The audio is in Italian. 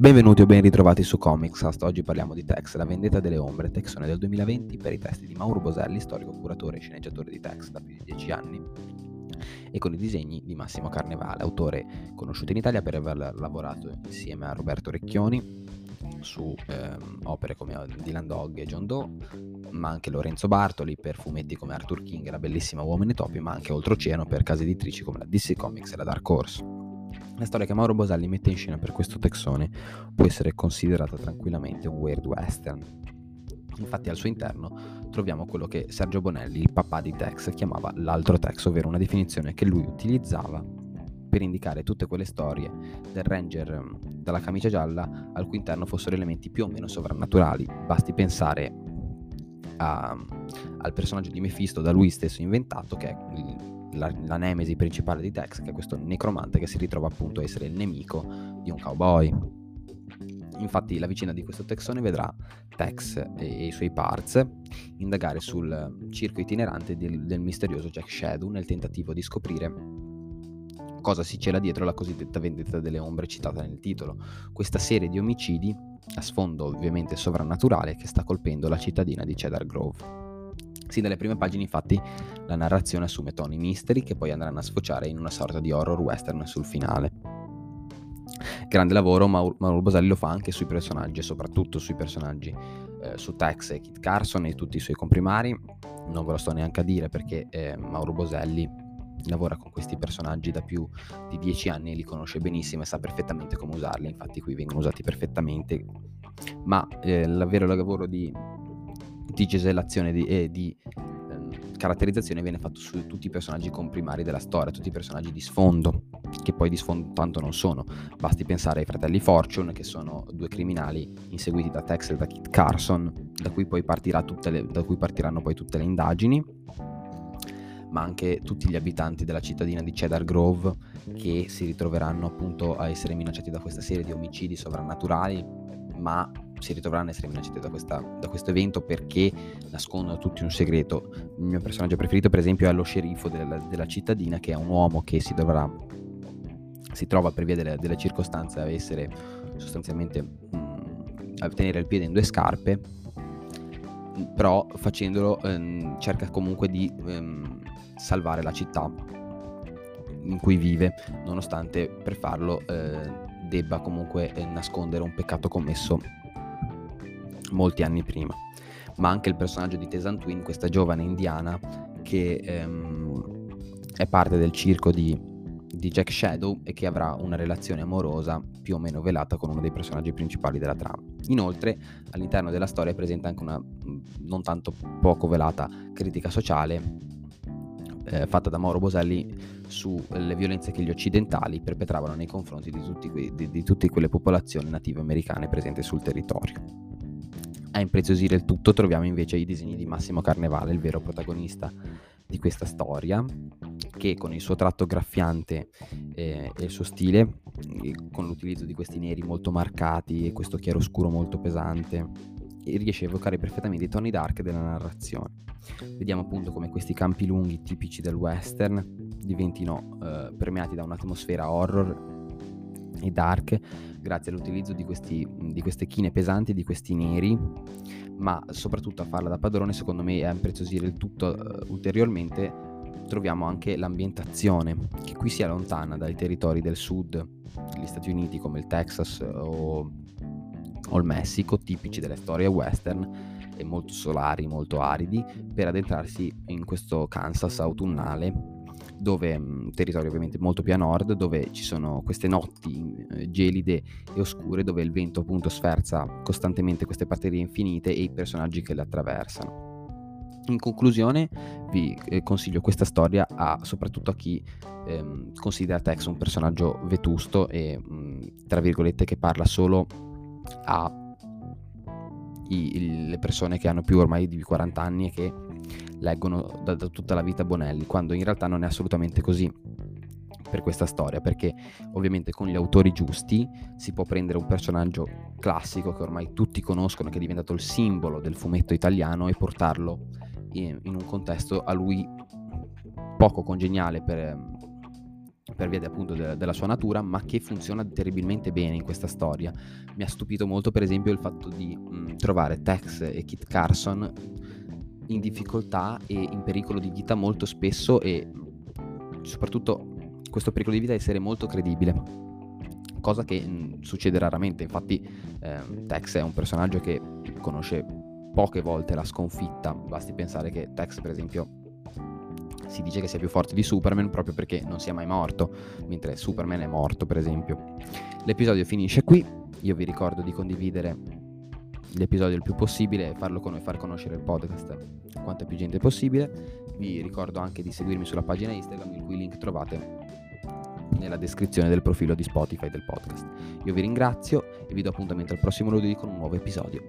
Benvenuti o ben ritrovati su Comicscast, oggi parliamo di Tex, la vendetta delle ombre, texone del 2020 per i testi di Mauro Boselli, storico curatore e sceneggiatore di Tex da più di 10 anni e con i disegni di Massimo Carnevale, autore conosciuto in Italia per aver lavorato insieme a Roberto Recchioni su ehm, opere come Dylan Dog e John Doe, ma anche Lorenzo Bartoli per fumetti come Arthur King e la bellissima Uomini Topi, ma anche Oltreoceano per case editrici come la DC Comics e la Dark Horse. La storia che Mauro Boselli mette in scena per questo texone può essere considerata tranquillamente un weird western. Infatti al suo interno troviamo quello che Sergio Bonelli, il papà di Tex, chiamava l'altro Tex, ovvero una definizione che lui utilizzava per indicare tutte quelle storie del ranger mm, dalla camicia gialla al cui interno fossero elementi più o meno sovrannaturali. Basti pensare a, al personaggio di Mephisto da lui stesso inventato, che è la, la, nemesi principale di Tex, che è questo necromante che si ritrova appunto a essere il nemico di un cowboy. Infatti la vicenda di questo texone vedrà Tex e, e i suoi parts indagare sul circo itinerante del, del misterioso Jack Shadow nel tentativo di scoprire cosa si cela dietro la cosiddetta vendetta delle ombre citata nel titolo. Questa serie di omicidi, a sfondo ovviamente sovrannaturale, che sta colpendo la cittadina di Cedar Grove. Sin dalle prime pagine infatti la narrazione assume toni misteri che poi andranno a sfociare in una sorta di horror western sul finale. Grande lavoro, Mauro Maur Boselli lo fa anche sui personaggi, soprattutto sui personaggi eh, su Tex e Kit Carson e tutti i suoi comprimari. Non ve lo sto neanche a dire perché eh, Mauro Boselli lavora con questi personaggi da più di dieci anni e li conosce benissimo e sa perfettamente come usarli, infatti qui vengono usati perfettamente. Ma eh, il vero lavoro di di gesellazione e di ehm, caratterizzazione viene fatto su tutti i personaggi comprimari della storia, tutti i personaggi di sfondo, che poi di sfondo tanto non sono. Basti pensare ai fratelli Fortune, che sono due criminali inseguiti da Tex e da Kit Carson, da cui, poi le, da cui partiranno poi tutte le indagini ma anche tutti gli abitanti della cittadina di Cedar Grove che si ritroveranno appunto a essere minacciati da questa serie di omicidi sovrannaturali, ma si ritroveranno a essere minacciati da, questa, da, questo evento perché nascondono tutti un segreto. Il mio personaggio preferito, per esempio, è lo sceriffo della, della cittadina, che è un uomo che si dovrà si trova per via delle, delle circostanze a essere sostanzialmente mh, mm, a tenere il piede in due scarpe però facendolo ehm, cerca comunque di ehm, salvare la città in cui vive nonostante per farlo eh, debba comunque eh, nascondere un peccato commesso molti anni prima, ma anche il personaggio di Tesan Twin, questa giovane indiana che ehm, è parte del circo di, di, Jack Shadow e che avrà una relazione amorosa più o meno velata con uno dei personaggi principali della trama. Inoltre, all'interno della storia è presente anche una non tanto poco velata critica sociale eh, fatta da Mauro Boselli sulle violenze che gli occidentali perpetravano nei confronti di, tutti, di, di tutte quelle popolazioni native americane presenti sul territorio. A impreziosire il tutto troviamo invece i disegni di Massimo Carnevale, il vero protagonista di questa storia, che con il suo tratto graffiante eh, e il suo stile, con l'utilizzo di questi neri molto marcati e questo chiaroscuro molto pesante, riesce a evocare perfettamente i toni dark della narrazione. Vediamo appunto come questi campi lunghi tipici del western diventino eh, permeati da un'atmosfera horror e dark grazie all'utilizzo di, questi, di queste chine pesanti, di questi neri, ma soprattutto a farla da padrone secondo me e a impreziosire il tutto uh, ulteriormente troviamo anche l'ambientazione che qui si allontana dai territori del sud, degli Stati Uniti come il Texas o, o il Messico, tipici delle storie western e molto solari, molto aridi, per addentrarsi in questo Kansas autunnale dove, un territorio ovviamente molto più a nord, dove ci sono queste notti eh, gelide e oscure, dove il vento appunto sferza costantemente queste batterie infinite e i personaggi che le attraversano. In conclusione vi eh, consiglio questa storia a, soprattutto a chi ehm, considera Tex un personaggio vetusto e mh, tra virgolette che parla solo a le persone che hanno più ormai di 40 anni e che leggono da, da tutta la vita Bonelli, quando in realtà non è assolutamente così per questa storia, perché ovviamente con gli autori giusti si può prendere un personaggio classico che ormai tutti conoscono, che è diventato il simbolo del fumetto italiano e portarlo in, in un contesto a lui poco congeniale per, per via appunto de, della sua natura, ma che funziona terribilmente bene in questa storia. Mi ha stupito molto, per esempio, il fatto di mh, trovare Tex e Kit Carson in difficoltà e in pericolo di vita molto spesso e soprattutto questo pericolo di vita essere molto credibile. Cosa che mh, succede raramente. Infatti eh, Tex è un personaggio che conosce poche volte la sconfitta. Basti pensare che Tex per esempio si dice che sia più forte di Superman proprio perché non sia mai morto, mentre Superman è morto, per esempio. L'episodio finisce qui. Io vi ricordo di condividere l'episodio il più possibile e farlo con- far conoscere il podcast a quanta più gente possibile. Vi ricordo anche di seguirmi sulla pagina Instagram, il cui link trovate nella descrizione del profilo di Spotify del podcast. Io vi ringrazio e vi do appuntamento al prossimo lunedì con un nuovo episodio.